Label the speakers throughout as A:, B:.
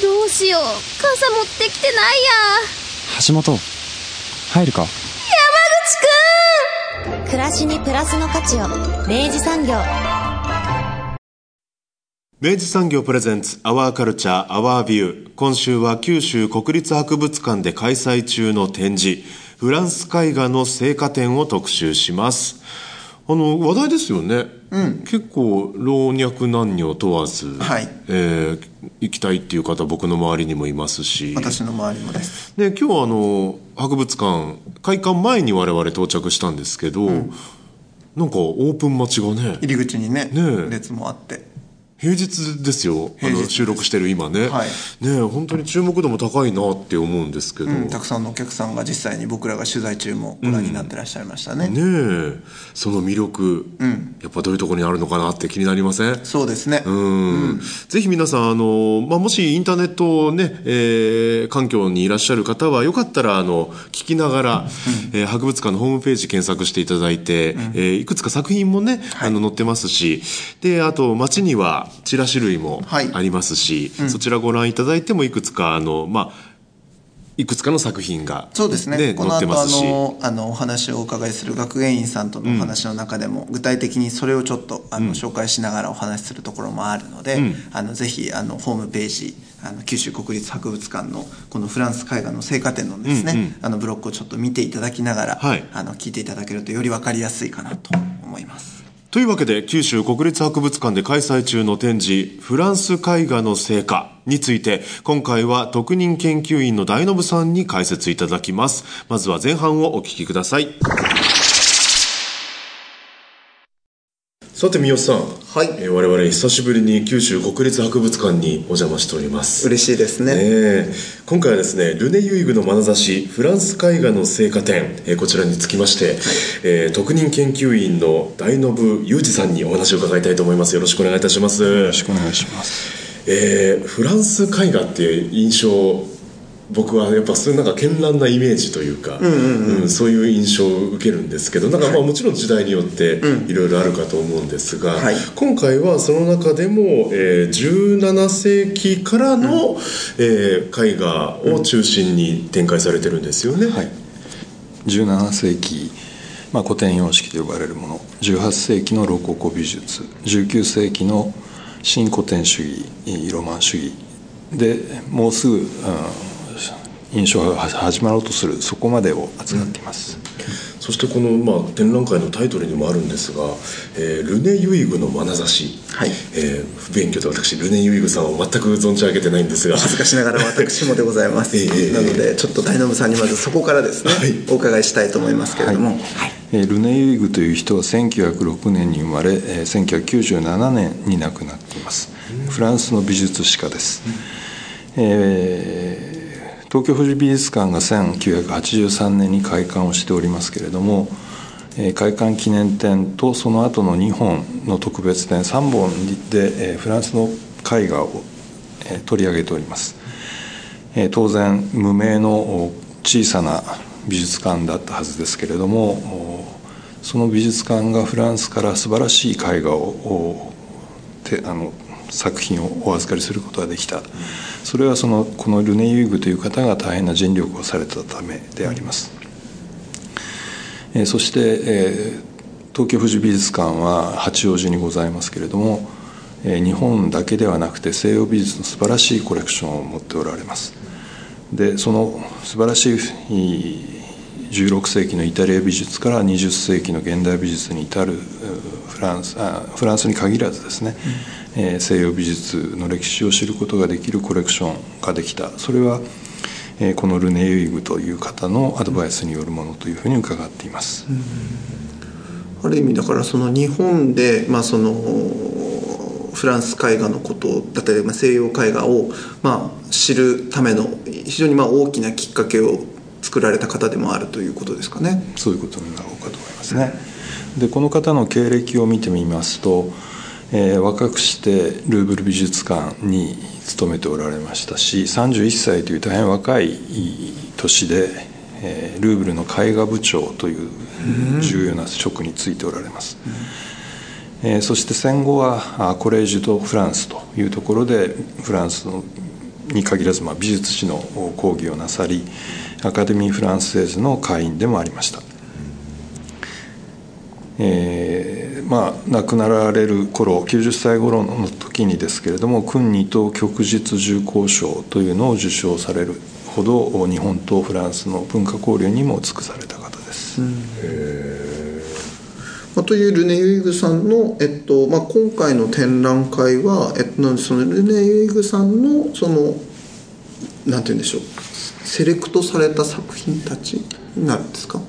A: どうしよう。傘持ってきてないや。
B: 橋本、入るか？
A: 山口くん。
C: 暮らしにプラスの価値を。明治産業。
D: 明治産業プレゼンツアワーカルチャーアワービュー今週は九州国立博物館で開催中の展示フランス絵画の成果展を特集します。あの話題ですよね、結構老若男女問わず、
E: はい。
D: えー行きたいっていう方僕の周りにもいますし。
E: 私の周りもです。
D: で今日はあの博物館開館前に我々到着したんですけど、なんかオープン待ちがね
E: 入り口にね
D: ねえ。
E: 列もあって
D: 平日ですよ。あの収録してる今ね、
E: はい。
D: ね本当に注目度も高いなって思うんですけど、
E: うんたくさんのお客さんが実際に僕らが取材中もご覧になってらっしゃいましたね、
D: ねえ。その魅力、やっぱどういうところにあるのかなって気になりません？
E: そうですね、
D: うん。ぜひ皆さんあの、まあ、もしインターネットね、えー環境にいらっしゃる方はよかったらあの聞きながら、えー博物館のホームページ検索していただいて、えーいくつか作品もね、あの載ってますしであと街にはチラシ類も
E: はい。
D: ありますし、そちらご覧いただいてもいくつかあのまあいくつかの作品が、
E: そうですね。この後あのあのお話をお伺いする学芸員さんとのお話の中でも、具体的にそれをちょっとあの、紹介しながらお話しするところもあるので、あのぜひあのホームページあの九州国立博物館のこのフランス絵画の成果展のですね、あのブロックをちょっと見ていただきながら、
D: はい。
E: あの聞いていただけるとより分かりやすいかなと思います。
D: というわけで九州国立博物館で開催中の展示「フランス絵画の成果」について今回は特任研究員の大信さんに解説いただきます。まずは前半をお聞きください。さて三好さん、
E: はい。
D: えー我々久しぶりに九州国立博物館にお邪魔しております。
E: 嬉しいですね。
D: え。ー今回はですねルネ・ユイグの眼差しフランス絵画の成果展、えーこちらにつきまして、えー特任研究員の大信裕二さんにお話を伺いたいと思います。よろしくお願いいたします。よろし
F: くお願いします。
D: えーフランス絵画っていう印象僕はやっぱそういうなんか絢爛なイメージというか、うんそういう印象を受けるんですけどなんかまあもちろん時代によっていろいろあるかと思うんですが、
E: はい。
D: 今回はその中でも、えー17世紀からの、えー絵画を中心に展開されてるんですよね。
F: はい。17世紀、まあ、古典様式と呼ばれるもの。18世紀のロココ美術。19世紀の新古典主義ロマン主義。でもうすぐ、うん印象が始まろうとするそこまでを扱っています、
D: そしてこの、まあ、展覧会のタイトルにもあるんですが「えールネ・ユイグの眼差し」
E: はい。
D: えー不勉強で私ルネ・ユイグさんを全く存じ上げてないんですが。
E: お恥ずかしながら私もでございます、
D: ええ
E: なのでちょっと大信さんにまずそこからですね、
D: はい。
E: お伺いしたいと思いますけれども、
F: えールネ・ユイグという人は1906年に生まれ、えー1997年に亡くなっています。フランスの美術史家です、えー東京富士美術館が1983年に開館をしておりますけれども、えー開館記念展とその後の2本の特別展3本で、えーフランスの絵画を、えー取り上げております。えー当然無名の小さな美術館だったはずですけれどもその美術館がフランスから素晴らしい絵画をてあの作品をお預かりすることができた。それはそのこのルネ・ユイグという方が大変な尽力をされたためであります、えーそして、えー東京富士美術館は八王子にございますけれどもえー日本だけではなくて西洋美術の素晴らしいコレクションを持っておられます。でその素晴らしい16世紀のイタリア美術から20世紀の現代美術に至るフランスあフランスに限らずですね、えー西洋美術の歴史を知ることができるコレクションができたそれは、えーこのルネ・ユイグという方のアドバイスによるものというふうに伺っています、
E: ある意味だからその日本で、まあ、そのフランス絵画のことだったり、まあ、西洋絵画を、まあ、知るための非常にまあ大きなきっかけを作られた方でもあるということですかね。
F: そういうことになろうかと思いますね。でこの方の経歴を見てみますと、えー、若くしてルーブル美術館に勤めておられましたし31歳という大変若い年で、えー、ルーブルの絵画部長という重要な職に就いておられます。えー、そして戦後はコレージュ・ド・フランスというところでフランスに限らず、まあ、美術史の講義をなさりアカデミー・フランセーズの会員でもありました。えー、まあ亡くなられる頃90歳頃の時にですけれども勲二等旭日重工賞というのを受賞されるほど日本とフランスの文化交流にも尽くされた方です。
E: まあ、というルネ・ユイグさんの、えっとまあ、今回の展覧会は、えっと、そのルネ・ユイグさんのそのなんて言うんでしょうセレクトされた作品たちになるんですか？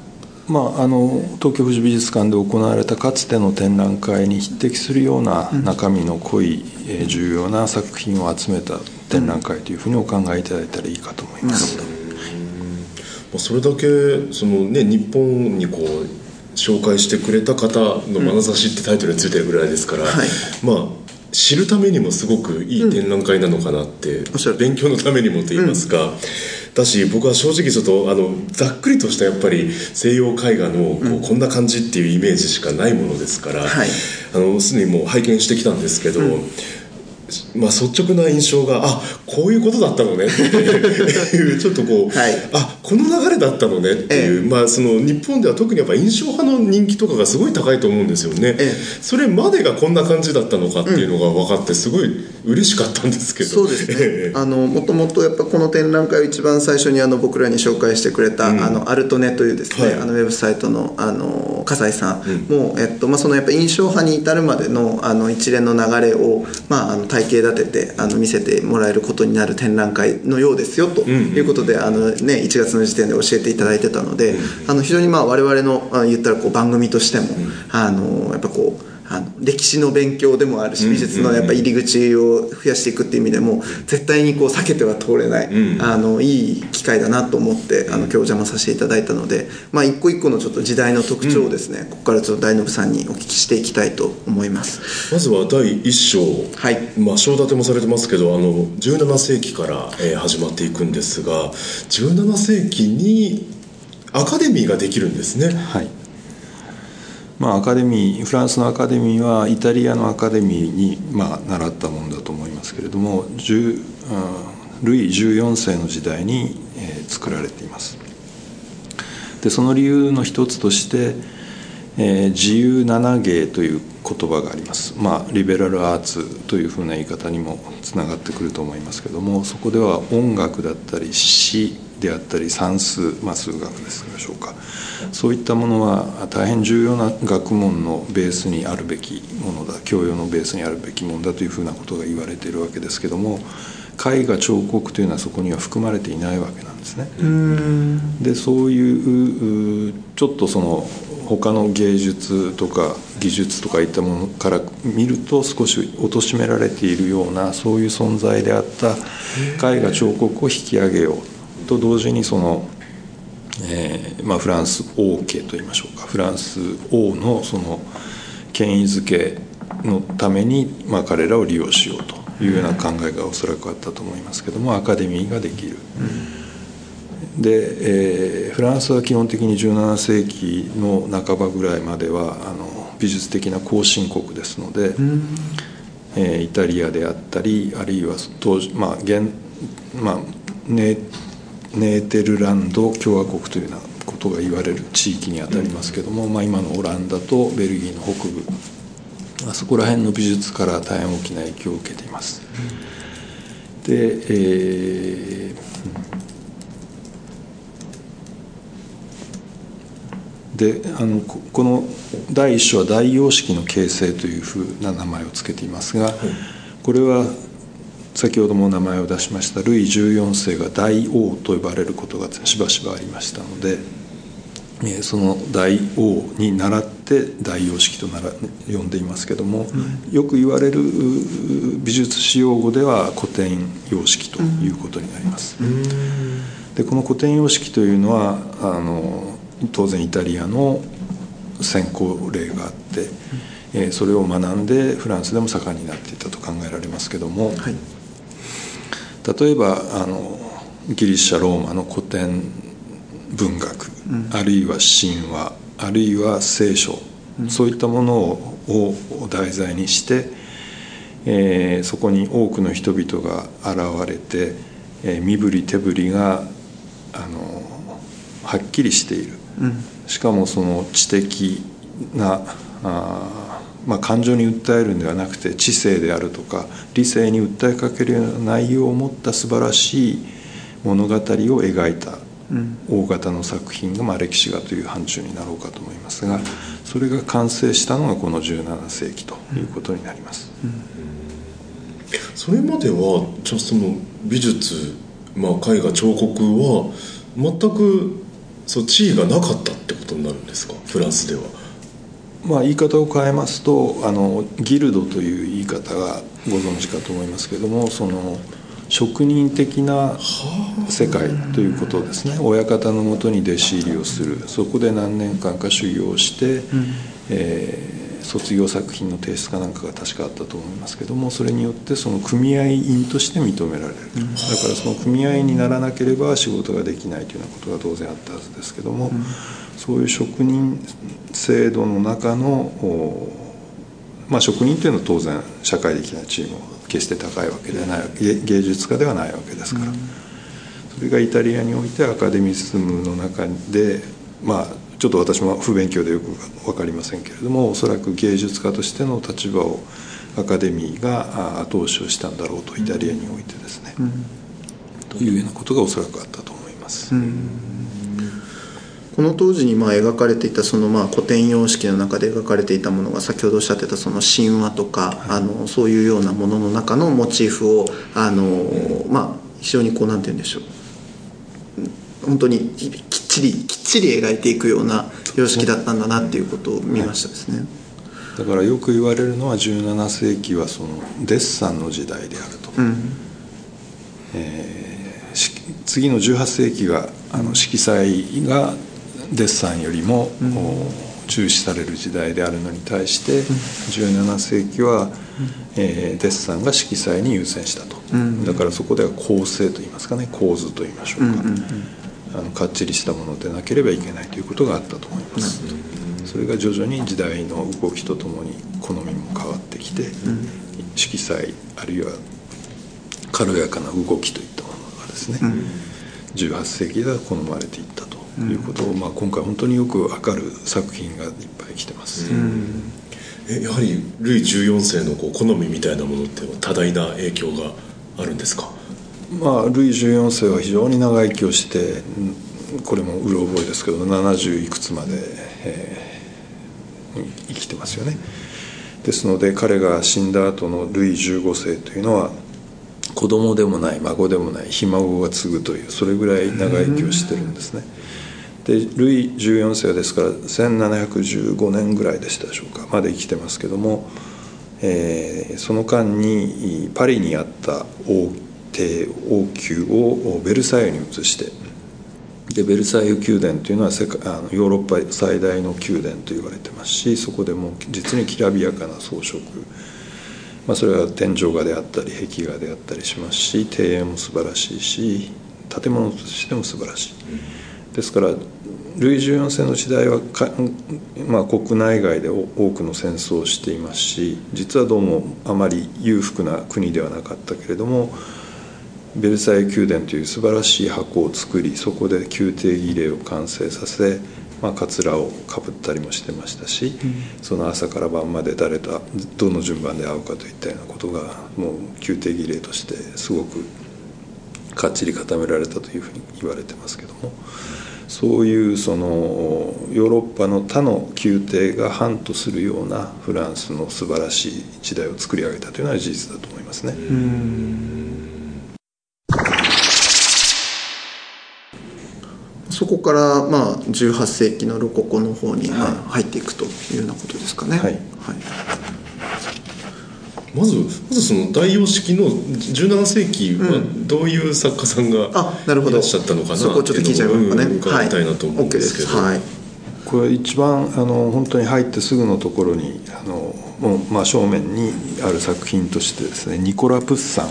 F: まあ、あの東京富士美術館で行われたかつての展覧会に匹敵するような中身の濃い、え重要な作品を集めた展覧会というふうにお考えいただいたらいいかと思います。
D: うん、それだけその、ね、日本にこう紹介してくれた方の眼差しってタイトルについてるぐらいですから、うんはい、まあ知るためにもすごくいい展覧会なのかなって、うん、勉強のためにもと言いますか、だし僕は正直ちょっとあのざっくりとしたやっぱり西洋絵画のこう、こんな感じっていうイメージしかないものですから、はい、あのすでにもう拝見してきたんですけど、まあ、率直な印象があこういうことだったのねっていう ちょっとこう、はい、あこの流れだったのねっていう、ええ、まあ、その日本では特にやっぱ印象派の人気とかがすごい高いと思うんですよね、え、それまでがこんな感じだったのかっていうのが分かってすごい嬉しかったんですけど、
E: そうですね。あのもともとやっぱこの展覧会を一番最初にあの僕らに紹介してくれた、うん、あのアルトネというですね、はい、あのウェブサイトのあの笠井さんも、うん、えっとまあ、そのやっぱ印象派に至るまでのあの一連の流れを、まあ、あの体系立ててあの見せてもらえることになる展覧会のようですよということで、あのね、1月の時点で教えていただいてたので、あの非常にまあ我々のあ言ったらこう番組としても、あのやっぱこう歴史の勉強でもあるし美術のやっぱ入り口を増やしていくっていう意味でも絶対にこう避けては通れない、あのいい機会だなと思ってあの今日お邪魔させていただいたので、まあ、一個一個のちょっと時代の特徴をですね、ここからちょっと大信さんにお聞きしていきたいと思います。
D: まずは第一章、はい。まあ、章立てもされてますけどあの17世紀から、えー、始まっていくんですが17世紀にアカデミーができるんですね。
F: はいまあ、アカデミーフランスのアカデミーはイタリアのアカデミーに、まあ、習ったものだと思いますけれどもルイ14世の時代に、えー、作られています。でその理由の一つとして、えー、自由七芸という言葉があります、まあ、リベラルアーツというふうな言い方にもつながってくると思いますけどもそこでは音楽だったり詩であったり算数、まあ、数学ですでしょうか。そういったものは大変重要な学問のベースにあるべきものだ教養のベースにあるべきものだというふうなことが言われているわけですけども絵画彫刻というのはそこには含まれていないわけなんですね。でそういうちょっとその他の芸術とか技術とかいったものから見ると少し貶められているようなそういう存在であった絵画彫刻を引き上げようと同時にそのえーまあ、フランス王家といいましょうか。フランス王のその権威づけのために、まあ、彼らを利用しようというような考えがおそらくあったと思いますけどもアカデミーができる。で、えー、フランスは基本的に17世紀の半ばぐらいまではあの美術的な後進国ですので、えー、イタリアであったりあるいは当時まあ現まあねネーテルランド共和国というようなことが言われる地域にあたりますけども、まあ、今のオランダとベルギーの北部あそこら辺の美術から大変大きな影響を受けています。で、えー、であのこの第一章は大様式の形成というふうな名前を付けていますが、これは先ほども名前を出しましたルイ14世が大王と呼ばれることがしばしばありましたのでその大王に倣っって大様式となら呼んでいますけども、よく言われる美術史用語では古典様式ということになります。でこの古典様式というのはあの当然イタリアの先行例があって、えーそれを学んでフランスでも盛んになっていたと考えられますけども、
E: はい
F: 例えばあのギリシャローマの古典文学、あるいは神話あるいは聖書、そういったものをを題材にして、えーそこに多くの人々が現れて、えー身振り手振りがあのはっきりしている、しかもその知的なあー、まあ、感情に訴えるんではなくて知性であるとか理性に訴えかけるような内容を持った素晴らしい物語を描いた大型の作品が、まあ、歴史画という範疇になろうかと思いますがそれが完成したのがこの17世紀ということになります。
D: それまではじゃあその美術、まあ、絵画彫刻は全くそう地位がなかったってことになるんですか？フランスでは
F: まあ、言い方を変えますとあのギルドという言い方がご存知かと思いますけれどもその職人的な世界ということですね。親方のもとに弟子入りをする。そこで何年間か修行をして、えー卒業作品の提出かなんかが確かあったと思いますけどもそれによってその組合員として認められる、だからその組合員にならなければ仕事ができないというようなことが当然あったはずですけども、そういう職人制度の中のおまあ、職人というのは当然社会的な地位も決して高いわけではない芸芸術家ではないわけですから、それがイタリアにおいてアカデミズムの中でまあちょっと私も不勉強でよく分かりませんけれどもおそらく芸術家としての立場をアカデミーがあ後押しをしたんだろうとイタリアにおいてですね、というようなことがおそらくあったと思います。
E: この当時にまあ描かれていたそのまあ古典様式の中で描かれていたものが先ほどおっしゃってたその神話とか、あのそういうようなものの中のモチーフをあの、まあ、非常にこうなんて言うんでしょう。本当にきっちりきっちり描いていくような様式だったんだなっていうことを見ましたですね。
F: だからよく言われるのは17世紀はそのデッサンの時代であると、えーし次の18世紀があの色彩がデッサンよりも、お重視される時代であるのに対して、17世紀は、えーデッサンが色彩に優先したと、だからそこでは構成といいますかね構図といいましょうか、あのかっちりしたものでなければいけないということがあったと思います。それが徐々に時代の動きとともに好みも変わってきて、色彩あるいは軽やかな動きといったものがですね、18世紀では好まれていったということを、まあ、今回本当によくわかる作品がいっぱい来てます、
D: えやはりルイ14世のこう好みみたいなものって多大な影響があるんですか？
F: まあ、ルイ14世は非常に長生きをしてうんこれもうろ覚えですけど70いくつまで、えー生きてますよね。ですので彼が死んだ後のルイ15世というのは子供でもない孫でもないひ孫が継ぐというそれぐらい長生きをしてるんですねでルイ14世はですから1715年ぐらいでしたでしょうかまで生きてますけども、えーその間にパリにあった王帝王宮をベルサイユに移してでベルサイユ宮殿というのは世界あのヨーロッパ最大の宮殿と言われてますしそこでも実にきらびやかな装飾、まあ、それは天井画であったり壁画であったりしますし庭園も素晴らしいし建物としても素晴らしい。ですからイ14世の時代はか、まあ、国内外で多くの戦争をしていますし実はどうもあまり裕福な国ではなかったけれどもベルサイユ宮殿という素晴らしい箱を作りそこで宮廷儀礼を完成させ、まあ、カツラをかぶったりもしてましたし、その朝から晩まで誰とどの順番で会うかといったようなことがもう宮廷儀礼としてすごくかっちり固められたというふうに言われてますけどもそういうそのヨーロッパの他の宮廷が反とするようなフランスの素晴らしい時代を作り上げたというのは事実だと思いますね。
E: そそこからまあ18世紀のロココの方にまあ入っていくというようなことですかね。
F: はい。
E: はい
D: まずまずその大様式の17世紀はどういう作家さんが
E: あなるほど。
D: いらっしゃったのかな？
E: そこをちょっと聞いちゃいますかね、
D: っていうのを伺いたいなと思うんですけど、
E: はいはい。
F: これ一番あの本当に入ってすぐのところにあのもう真正面にある作品としてですねニコラ・プッサ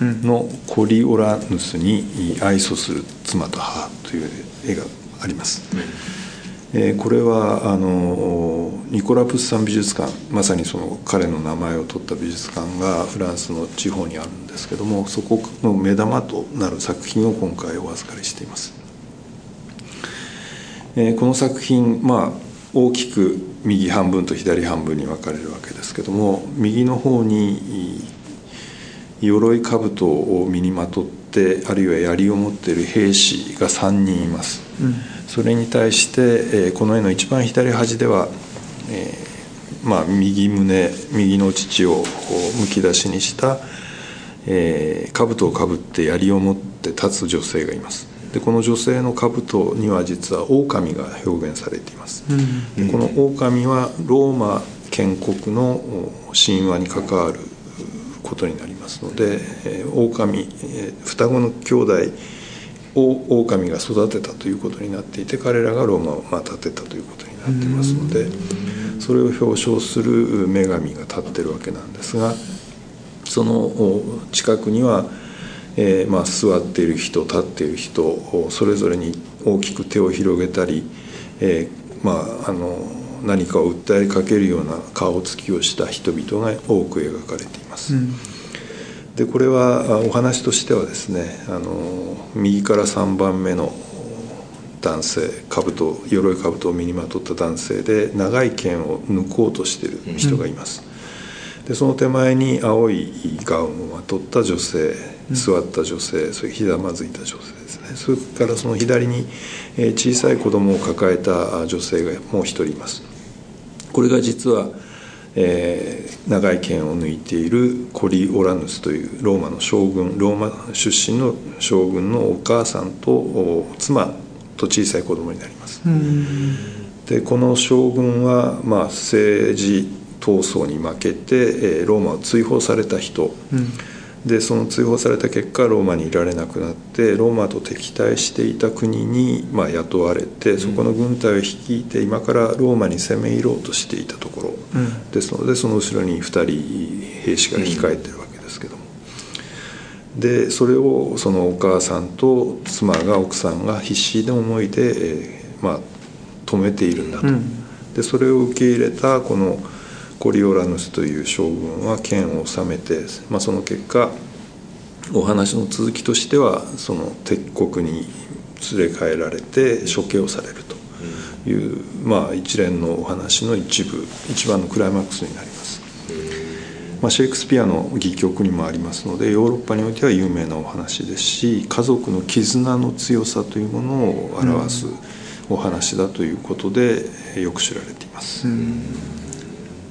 F: ンの「コリオラヌスに愛想する妻と母」という絵があります。えーこれはあのニコラ・プッサン美術館まさにその彼の名前を取った美術館がフランスの地方にあるんですけどもそこの目玉となる作品を今回お預かりしています。えこの作品まあ大きく右半分と左半分に分かれるわけですけども右の方に鎧兜を身にまとってあるいは槍を持っている兵士が3人います、それに対して、えーこの絵の一番左端では、えーまあ、右胸右の乳をむき出しにした、えー、兜をかぶって槍を持って立つ女性がいます。でこの女性の兜には実は狼が表現されています、でこの狼はローマ建国のお神話に関わることになりますので、えー狼、えー双子の兄弟を狼が育てたということになっていて彼らがローマをまあ建てたということになっていますのでそれを表彰する女神が立ってるわけなんですがその近くには、えーまあ、座っている人立っている人それぞれに大きく手を広げたり、えーまあ、あの何かを訴えかけるような顔つきをした人々が多く描かれています。でこれはお話としてはですねあの右から3番目の男性兜鎧兜を身にまとった男性で長い剣を抜こうとしている人がいます、でその手前に青いガウンをまとった女性座った女性それひざまずいた女性ですね。それからその左に小さい子供を抱えた女性がもう一人います。これが実は、えー長い剣を抜いているコリオラヌスというローマの将軍ローマ出身の将軍のお母さんとお妻と小さい子供になります。でこの将軍は、まあ、政治闘争に負けて、えーローマを追放された人、でその追放された結果ローマにいられなくなってローマと敵対していた国に、まあ、雇われてそこの軍隊を率いて今からローマに攻め入ろうとしていたところ。ですのでその後ろに2人兵士が控えてるわけですけども。でそれをそのお母さんと妻が奥さんが必死の思いで、えーまあ、止めているんだと、でそれを受け入れたこのコリオラヌスという将軍は剣を治めて、まあ、その結果お話の続きとしてはその敵国に連れ帰られて処刑をされるという、まあ、一連のお話の一部一番のクライマックスになります。まあ、シェイクスピアの戯曲にもありますのでヨーロッパにおいては有名なお話ですし家族の絆の強さというものを表すお話だということでよく知られています。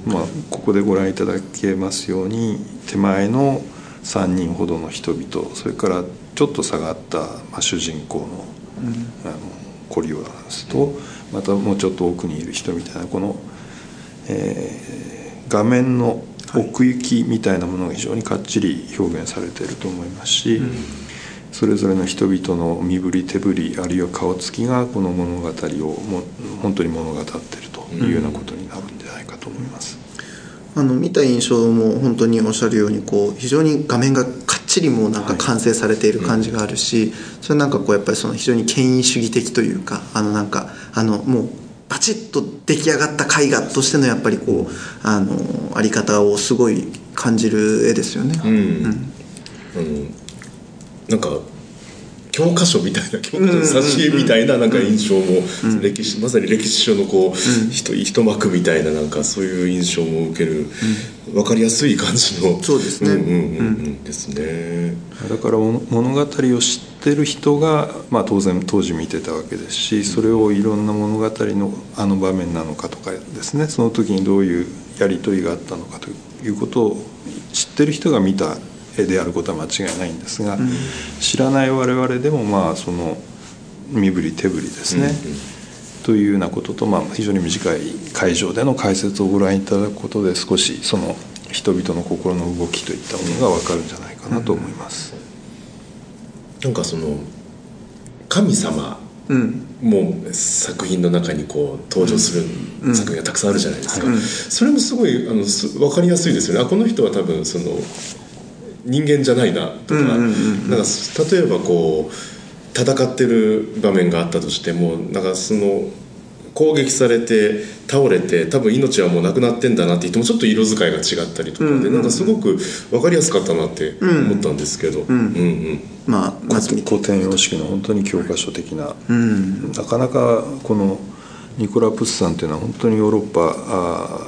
F: まあ、ここでご覧いただけますように手前の3人ほどの人々それからちょっと下がった、まあ、主人公の,、あのコリオランスとまたもうちょっと奥にいる人みたいなこの、えー画面の奥行きみたいなものが非常にかっちり表現されていると思いますし、それぞれの人々の身振り手振りあるいは顔つきがこの物語をも本当に物語っているというようなことになるんじゃないかと思います。
E: あの見た印象も本当におっしゃるようにこう非常に画面がかっちりもうなんか完成されている感じがあるし、それなんかこうやっぱりその非常に権威主義的というかあのなんかあのもうバチッと出来上がった絵画としてのやっぱりこうあのあり方をすごい感じる絵ですよね。
D: うん。あのなんか教科書みたいな教科書の挿絵みたいななんか印象も、歴史まさに歴史書のこう、一一幕みたいななんかそういう印象も受ける、わかりやすい感じの
E: そうですね。
D: うんうんうんうんですね。
F: だから物語を知ってる人が、まあ、当然当時見てたわけですしそれをいろんな物語のあの場面なのかとかですね。その時にどういうやり取りがあったのかということを知ってる人が見た絵であることは間違いないんですが、知らない我々でもまあその身振り手振りですね、というようなことと、まあ、非常に短い会場での解説をご覧いただくことで少しその人々の心の動きといったものが分かるんじゃないかなと思います。
D: なんかその神様も作品の中にこう登場する作品がたくさんあるじゃないですか、それもすごいあのす分かりやすいですよね。あこの人は多分その人間じゃないなとか,、なんか例えばこう戦ってる場面があったとしてもなんかその攻撃されて倒れて多分命はもうなくなってんだなって言ってもちょっと色使いが違ったりとかで、なんかすごく分かりやすかったなって思ったんですけど、うん。うん
E: まあまず見て
F: 古典様式の本当に教科書的な、なかなかこのニコラ・プスさんっていうのは本当にヨーロッパ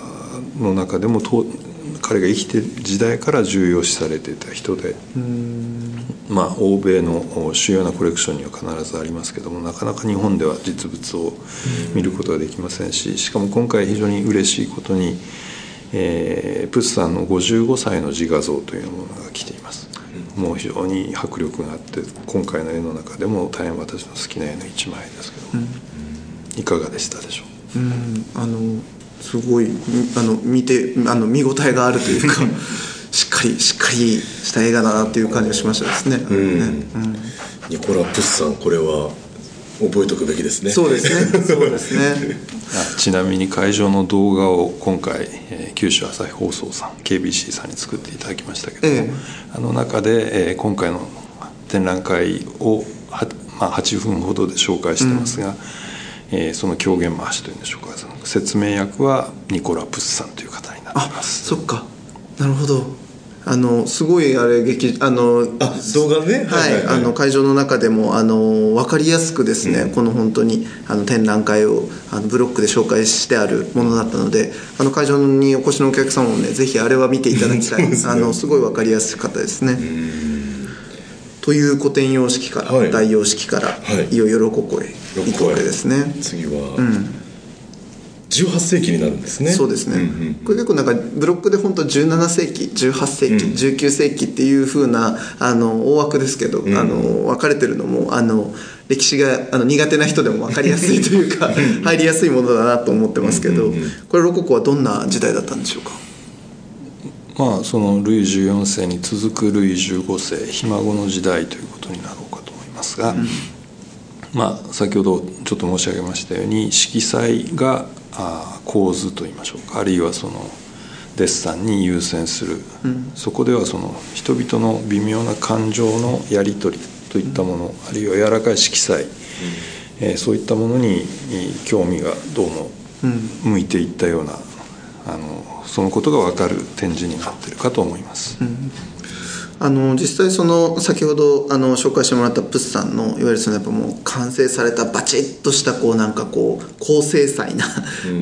F: の中でもと彼が生きてる時代から重要視されていた人で、まあ、欧米の主要なコレクションには必ずありますけどもなかなか日本では実物を見ることができませんししかも今回非常に嬉しいことに、えープスさんの55歳の自画像というものが来ています。もう非常に迫力があって今回の絵の中でも大変私の好きな絵の一枚ですけども、いかがでしたでしょう？
E: うん。あのすごいみあの見てあの見応えがあるというか しっかりしっかりした映画だなっていう感じがしましたですね,、ね。
D: ニコラ・プスさんこれは覚えておくべきですね。
E: そうですね。そうですね。
F: あちなみに会場の動画を今回、えー九州朝日放送さん KBC さんに作っていただきましたけども、
E: ええ。
F: あの中で、えー今回の展覧会をは、まあ、8分ほどで紹介してますが、えーその狂言回しというんでしょうか説明役はニコラ・プスさんという方になってい
E: あ
F: ます
E: そっか。なるほど。あのすごいあれ劇あの
D: あ動画ね？
E: はい、
D: はいはいはい。
E: あの会場の中でもあの分かりやすくですね、この本当にあの展覧会をあのブロックで紹介してあるものだったのであの会場にお越しのお客様もねぜひあれは見ていただきたい、あのすごい分かりやすかったですね。という古典様式から、
D: はい。
E: 大様式から、
D: はい。
E: い、よいよロココへ行くわけですね。
D: 次は、18世紀になるんですね。
E: そうですね、
D: んうん。
E: これ結構なんかブロックで本当17世紀18世紀、19世紀っていう風なあの大枠ですけど、あの分かれてるのもあの歴史があの苦手な人でも分かりやすいというか入りやすいものだなと思ってますけど、これロココはどんな時代だったんでしょうか？
F: まあそのルイ14世に続くルイ15世ひ孫の時代ということになろうかと思いますが、まあ先ほどちょっと申し上げましたように色彩が構図といいましょうか。あるいはそのデッサンに優先する、そこではその人々の微妙な感情のやり取りといったもの、あるいは柔らかい色彩、えーそういったものにえー興味がどうも向いていったようなあのそのことが分かる展示になっているかと思います。
E: あの実際その先ほどあの紹介してもらったプスさんのいわゆるそのやっぱもう完成されたバチッとしたこうなんかこう高精細な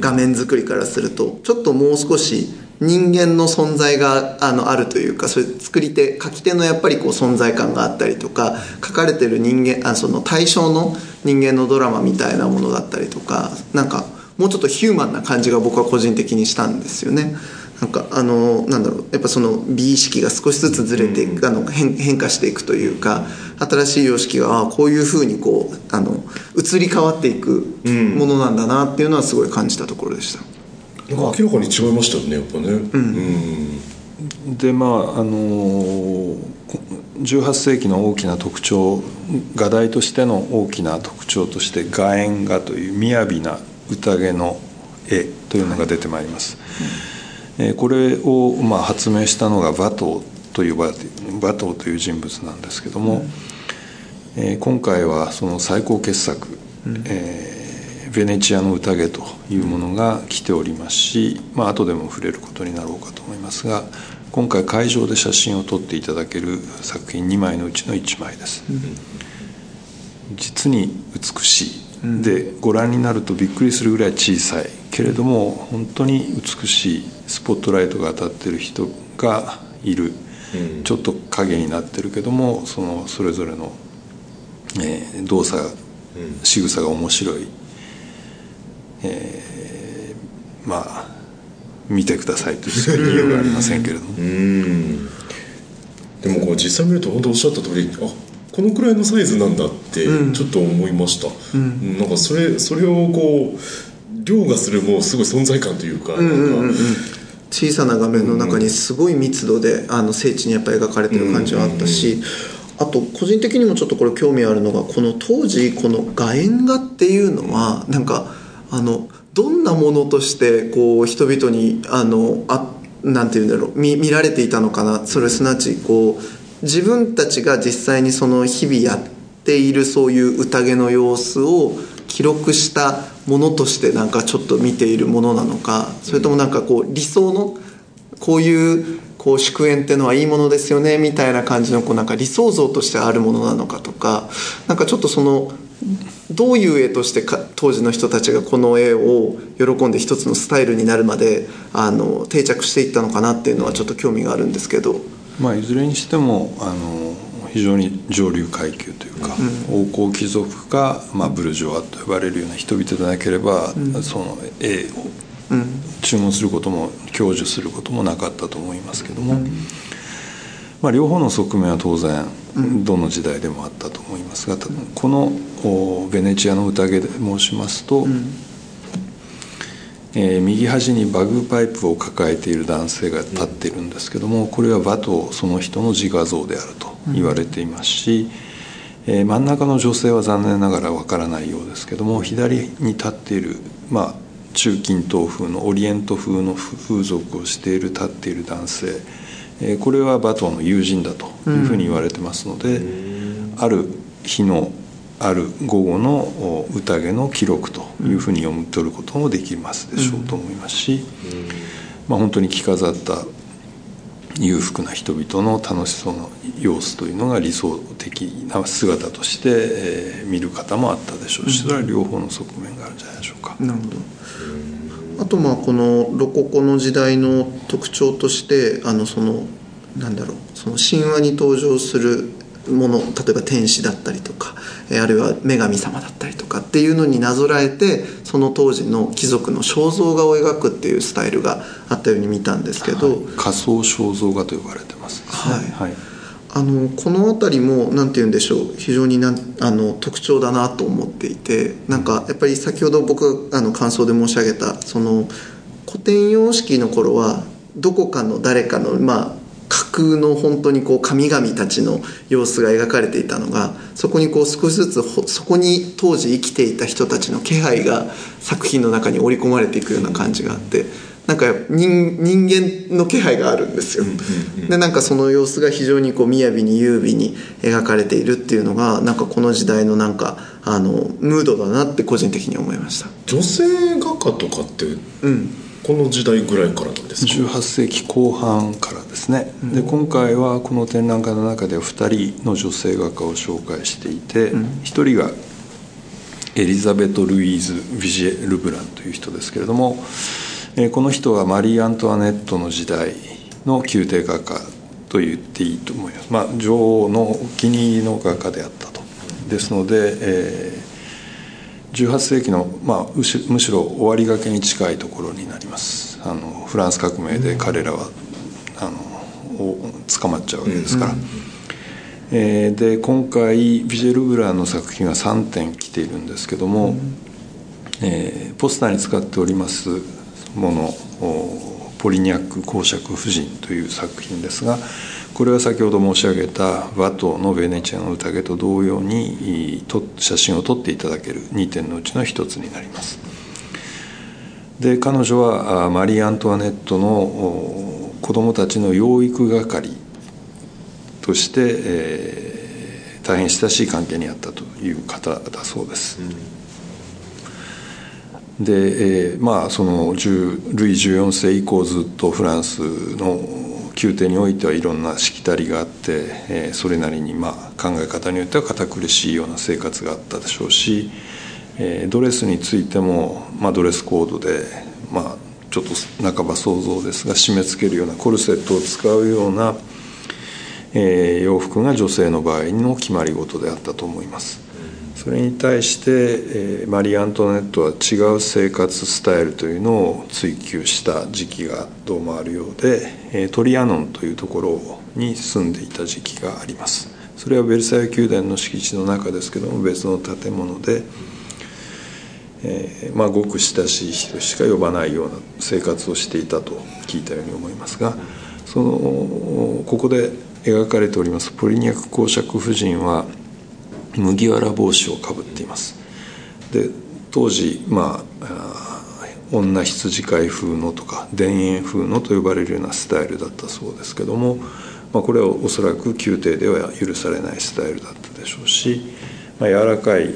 E: 画面作りからするとちょっともう少し人間の存在があのあるというかそれ作り手書き手のやっぱりこう存在感があったりとか書かれてる人間あその対象の人間のドラマみたいなものだったりとかなんかもうちょっとヒューマンな感じが僕は個人的にしたんですよね。なんかあのなんだろうやっぱその美意識が少しずつずれていく、あの変変化していくというか新しい様式があこういうふうにこうあの移り変わっていくものなんだなっていうのはすごい感じたところでした。
D: なんか明らかに違いましたよねやっぱね。うん、
F: でまああの18世紀の大きな特徴画題としての大きな特徴として画縁画という雅な宴の絵というのが出てまいります、えーこれを、まあ、発明したのがバトーというババトーという人物なんですけども、えー今回はその最高傑作、えーベネチアの宴というものが来ておりますし、まあ後でも触れることになろうかと思いますが今回会場で写真を撮っていただける作品2枚のうちの1枚です、実に美しい、でご覧になるとびっくりするぐらい小さい。けれども本当に美しいスポットライトが当たってる人がいる、ちょっと影になってるけどもそのそれぞれの、えー動作仕草が面白い、えーまあ見てくださいとしか言いようがありませんけれども。
D: うん。でもこう実際見ると本当おっしゃった通りあこのくらいのサイズなんだってちょっと思いました、うん。なんかそれそれをこう凌駕するもうすごい存在感というか,、なんか
E: 小さな画面の中にすごい密度であの聖地にやっぱ描かれてる感じはあったし、あと個人的にもちょっとこれ興味あるのがこの当時この楕円画っていうのはなんかあのどんなものとしてこう人々にあのあなんていうんだろう見見られていたのかな？それすなわちこう自分たちが実際にその日々やっているそういう宴の様子を記録したものとしてなんかちょっと見ているものなのかそれともなんかこう理想のこういうこう祝宴っていうのはいいものですよねみたいな感じのこうなんか理想像としてあるものなのかとかなんかちょっとそのどういう絵としてか当時の人たちがこの絵を喜んで一つのスタイルになるまであの定着していったのかなっていうのはちょっと興味があるんですけど。
F: まあ、いずれにしてもあの非常に上流階級というか、うん、王侯貴族か、まあ、ブルジョワと呼ばれるような人々でなければ、うん、その絵を注文することも享受することもなかったと思いますけども、うん、まあ、両方の側面は当然どの時代でもあったと思いますがこのベネチアの宴で申しますと、えー、右端にバグパイプを抱えている男性が立っているんですけどもこれはバトその人の自画像であると言われていますし、えー、真ん中の女性は残念ながらわからないようですけども左に立っている、まあ、中近東風のオリエント風の風俗をしている立っている男性、えー、これはバトの友人だというふうに言われてますので、ある日のある午後の宴の記録というふうに読み取ることもできますでしょうと思いますし、まあ、本当に着飾った裕福な人々の楽しそうな様子というのが理想的な姿として、えー、見る方もあったでしょうしそれは両方の側面があるんじゃないでしょうか。
E: なるほどあとまあこのロココの時代の特徴としてあのそのなんだろうその神話に登場するもの例えば天使だったりとかあるいは女神様だったりとかっていうのになぞらえてその当時の貴族の肖像画を描くっていうスタイルがあったように見たんですけど、はい、
F: 仮想肖像画と呼ばれてます、ね、
E: はい、はい、あのこの辺りも何て言うんでしょう非常になあの特徴だなと思っていてなんかやっぱり先ほど僕あの感想で申し上げたその古典様式の頃はどこかの誰かのまあ架空の本当にこう神々たちの様子が描かれていたのがそこにこう少しずつそこに当時生きていた人たちの気配が作品の中に織り込まれていくような感じがあってなんか人人間の気配があるんですよ。でなんかその様子が非常にこう雅に優美に描かれているっていうのがなんかこの時代のなんかあのムードだなって個人的に思いました。
D: 女性画家とかって、うんこの時代ぐらいからなんですか？18
F: 世紀後半からですね、で今回はこの展覧会の中で2人の女性画家を紹介していて、うん、1人がエリザベト・ルイーズ・ビジェ・ルブランという人ですけれども、えこの人はマリー・アントワネットの時代の宮廷画家と言っていいと思います、まあ、女王のお気に入りの画家であったと。ですので、えー18世紀の、まあ、むしろ終わりがけに近いところになります。あのフランス革命で彼らは、あの捕まっちゃうわけですから、うん、えー、で今回ビジェル・グラーの作品は3点来ているんですけども、うん、えー、ポスターに使っておりますもの「ポリニャック公爵夫人」という作品ですがこれは先ほど申し上げたワトのベネチアの宴と同様に写真を撮っていただける2点のうちの1つになります。で彼女はマリー・アントワネットの子供たちの養育係として、えー、大変親しい関係にあったという方だそうです、うん、で、えー、まあそのルイ14世以降ずっとフランスの宮廷においてはいろんなしきたりがあって、えー、それなりにまあ考え方によっては堅苦しいような生活があったでしょうし、えー、ドレスについても、まあ、ドレスコードで、まあ、ちょっと半ば想像ですが締め付けるようなコルセットを使うような、えー、洋服が女性の場合の決まり事であったと思います。それに対して、えー、マリー・アントネットは違う生活スタイルというのを追求した時期がどうもあるようで、えー、トリアノンというところに住んでいた時期があります。それはベルサイユ宮殿の敷地の中ですけども別の建物で、えーまあ、ごく親しい人しか呼ばないような生活をしていたと聞いたように思いますがそのここで描かれておりますポリニャク公爵夫人は麦わら帽子をかぶっています。で当時まあ女羊飼い風のとか田園風のと呼ばれるようなスタイルだったそうですけども、まあ、これはおそらく宮廷では許されないスタイルだったでしょうし、まあ、柔らかい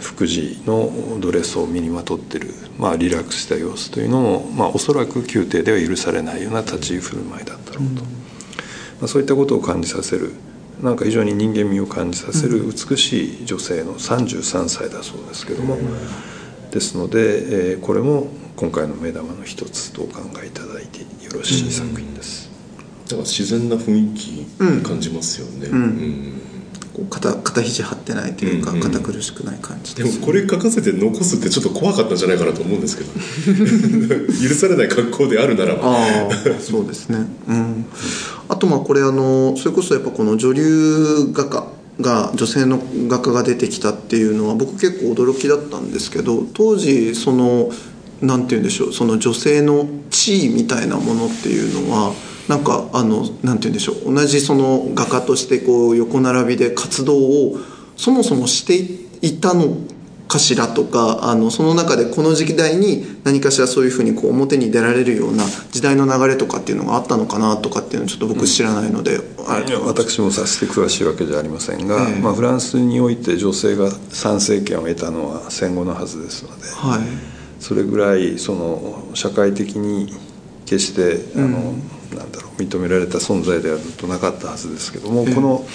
F: 福地のドレスを身にまとってる、まあ、リラックスした様子というのも、まあ、おそらく宮廷では許されないような立ち居振る舞いだったろうと、うん、まあ、そういったことを感じさせるなんか非常に人間味を感じさせる美しい女性の33歳だそうですけども。ですので、えー、これも今回の目玉の一つとお考えいただいてよろしい作品です、
D: だから自然な雰囲気感じますよね、うん
E: 肩肩肘張ってないというか、堅苦しくない感じ
D: でもこれ書かせて残すってちょっと怖かったんじゃないかなと思うんですけど。許されない格好であるならば。
E: あそうですね。うん。あとまあこれあのそれこそやっぱこの女流画家が女性の画家が出てきたっていうのは僕結構驚きだったんですけど当時その何て言うんでしょうその女性の地位みたいなものっていうのはなんかあの何て言うんでしょう。同じその画家としてこう横並びで活動をそもそもしていたのかしらとかあのその中でこの時代に何かしらそういうふうにこう表に出られるような時代の流れとかっていうのがあったのかなとかっていうのをちょっと僕知らないので、うん、
F: 私もさして詳しいわけじゃありませんが、えー、まあ、フランスにおいて女性が参政権を得たのは戦後のはずですので、はい、それぐらいその社会的に決してあの、うん、なんだろう認められた存在ではずっとなかったはずですけども、えー、この。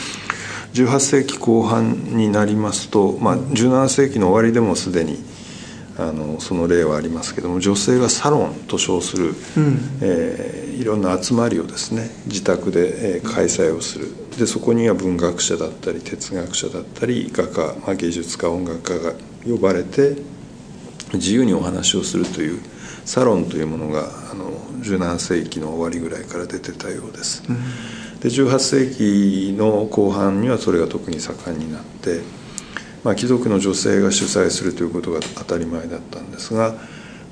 F: 18世紀後半になりますと、まあ、17世紀の終わりでもすでにあのその例はありますけども女性がサロンと称する、うん、えー、いろんな集まりをですね自宅で、えー、開催をするでそこには文学者だったり哲学者だったり画家、まあ、芸術家音楽家が呼ばれて自由にお話をするというサロンというものがあの17世紀の終わりぐらいから出てたようです。うん。で18世紀の後半にはそれが特に盛んになって、まあ、貴族の女性が主催するということが当たり前だったんですが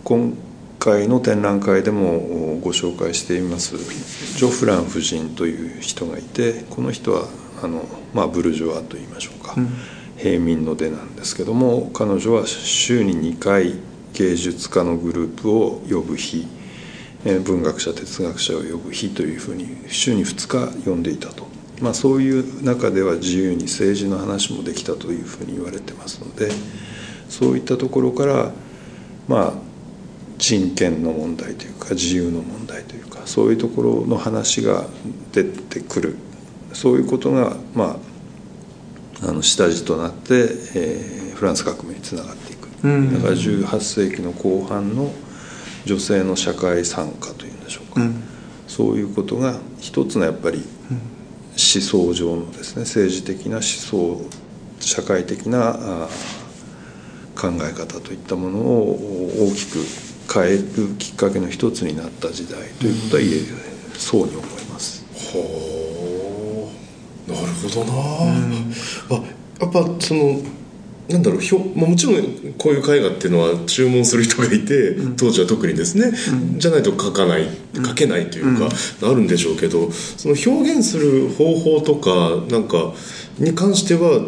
F: 今回の展覧会でもご紹介していますジョフラン夫人という人がいてこの人はあの、まあ、ブルジョワといいましょうか、うん、平民の出なんですけども彼女は週に2回芸術家のグループを呼ぶ日文学者哲学者を呼ぶ日というふうに週に2日呼んでいたと、まあ、そういう中では自由に政治の話もできたというふうに言われてますのでそういったところからまあ人権の問題というか自由の問題というかそういうところの話が出てくる。そういうことがまああの下地となって、えー、フランス革命につながっていく、だから18世紀の後半の女性の社会参加というんでしょうか、うん、そういうことが一つのやっぱり思想上のですね政治的な思想社会的な考え方といったものを大きく変えるきっかけの一つになった時代ということは言える、そうに思います。
D: はあなるほどな、うん、あやっぱそのなんだろうひょ、まあ、もちろんこういう絵画っていうのは注文する人がいて、うん、当時は特にですね、うん、じゃないと描かない描けないというか、あるんでしょうけどその表現する方法とかなんかに関しては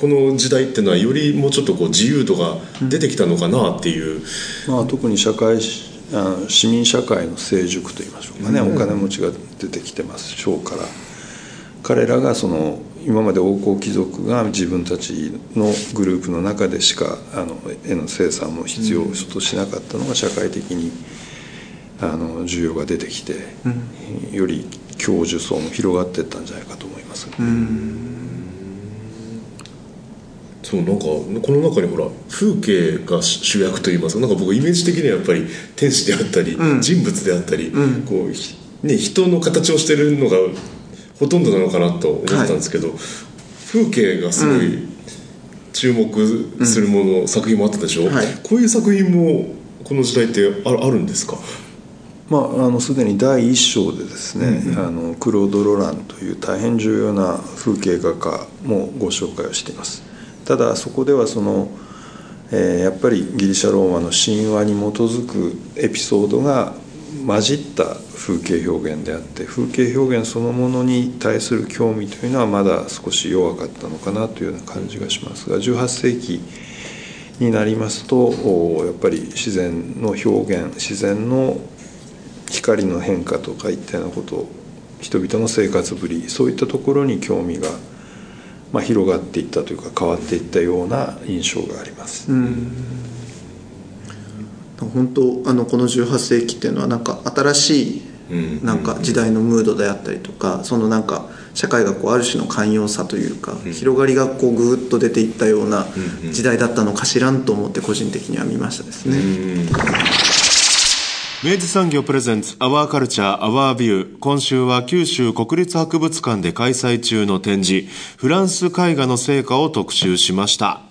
D: この時代っていうのはよりもうちょっとこう自由度が出てきたのかなっていう、
F: まあ、特に社会市民社会の成熟といいましょうかね、お金持ちが出てきてますしょうから。彼らがその今まで王侯貴族が自分たちのグループの中でしかあの絵の生産も必要としなかったのが社会的にあの需要が出てきて、うん、より教授層も広がっていったんじゃないかと思います。
D: そうなんかこの中にほら風景が主役といいますかなんか僕イメージ的にはやっぱり天使であったり、うん、人物であったり、うん、こうね、人の形をしてるのがほとんどなのかなと思ったんですけど、はい、風景がすごい注目するもの、うん、作品もあったでしょ、はい、こういう作品もこの時代ってああるんですか？
F: まあ、あのすでに第一章でですね、うん、あのクロード・ロランという大変重要な風景画家もご紹介をしています。ただそこではその、えー、やっぱりギリシャローマの神話に基づくエピソードが混じった風景表現であって風景表現そのものに対する興味というのはまだ少し弱かったのかなというような感じがしますが18世紀になりますとやっぱり自然の表現自然の光の変化とかいったようなこと人々の生活ぶりそういったところに興味が、まあ、広がっていったというか変わっていったような印象があります。
E: うん本当あのこの18世紀っていうのはなんか新しいなんか時代のムードであったりとかそのなんか社会がこうある種の寛容さというか広がりがこうぐっと出ていったような時代だったのかしらんと思って個人的には見ましたですね。
D: 明治産業プレゼンツアワーカルチャーアワービュー今週は九州国立博物館で開催中の展示フランス絵画の成果を特集しました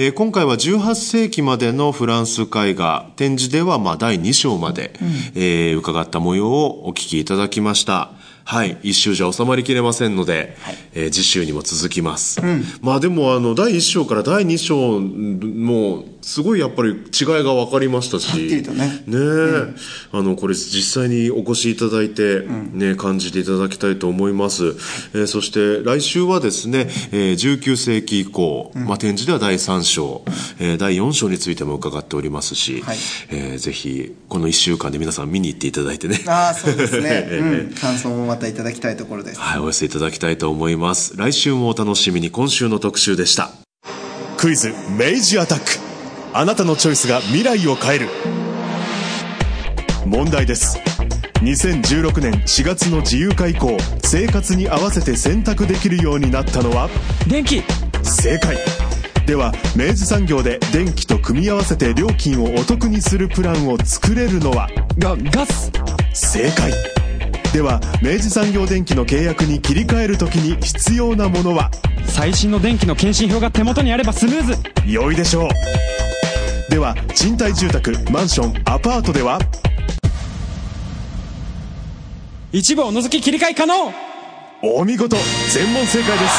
D: えー、今回は18世紀までのフランス絵画展示ではまあ第2章まで、うん、えー、伺った模様をお聞きいただきました。はい、一周じゃ収まりきれませんので、はい、えー、次週にも続きます。うん、まあでもあの第一章から第二章もすごいやっぱり違いが分かりましたし、
E: ね、
D: ね、うん、あのこれ実際にお越しいただいてね、うん、感じていただきたいと思います。えー、そして来週はですね、えー、19世紀以降、まあ展示では第三章、えー、第四章についても伺っておりますし、はい、えー、ぜひこの一週間で皆さん見に行っていただいてね。
E: ああそうですね。うん、感想もまたいただきたいところです。
D: はい、お寄せいただきたいと思います。来週もお楽しみに今週の特集でした。クイズ、明治アタック。あなたのチョイスが未来を変える。問題です。2016年4月の自由化以降、生活に合わせて選択できるようになったのは？
B: 電気。
D: 正解。では明治産業で電気と組み合わせて料金をお得にするプランを作れるのは？
B: がガス。
D: 正解。では明治産業電機の契約に切り替えるときに必要なものは？
B: 最新の電気の検針票が手元にあればスムーズ。
D: 良いでしょうでは賃貸住宅マンションアパートでは。
B: 一部を除き切り替え可能。
D: お見事全問正解
G: です。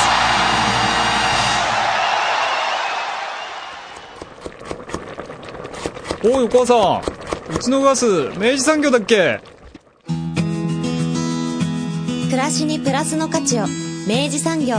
G: おいお母さん。うちのガス明治産業だっけ？
C: 暮らしにプラスの価値を明治産業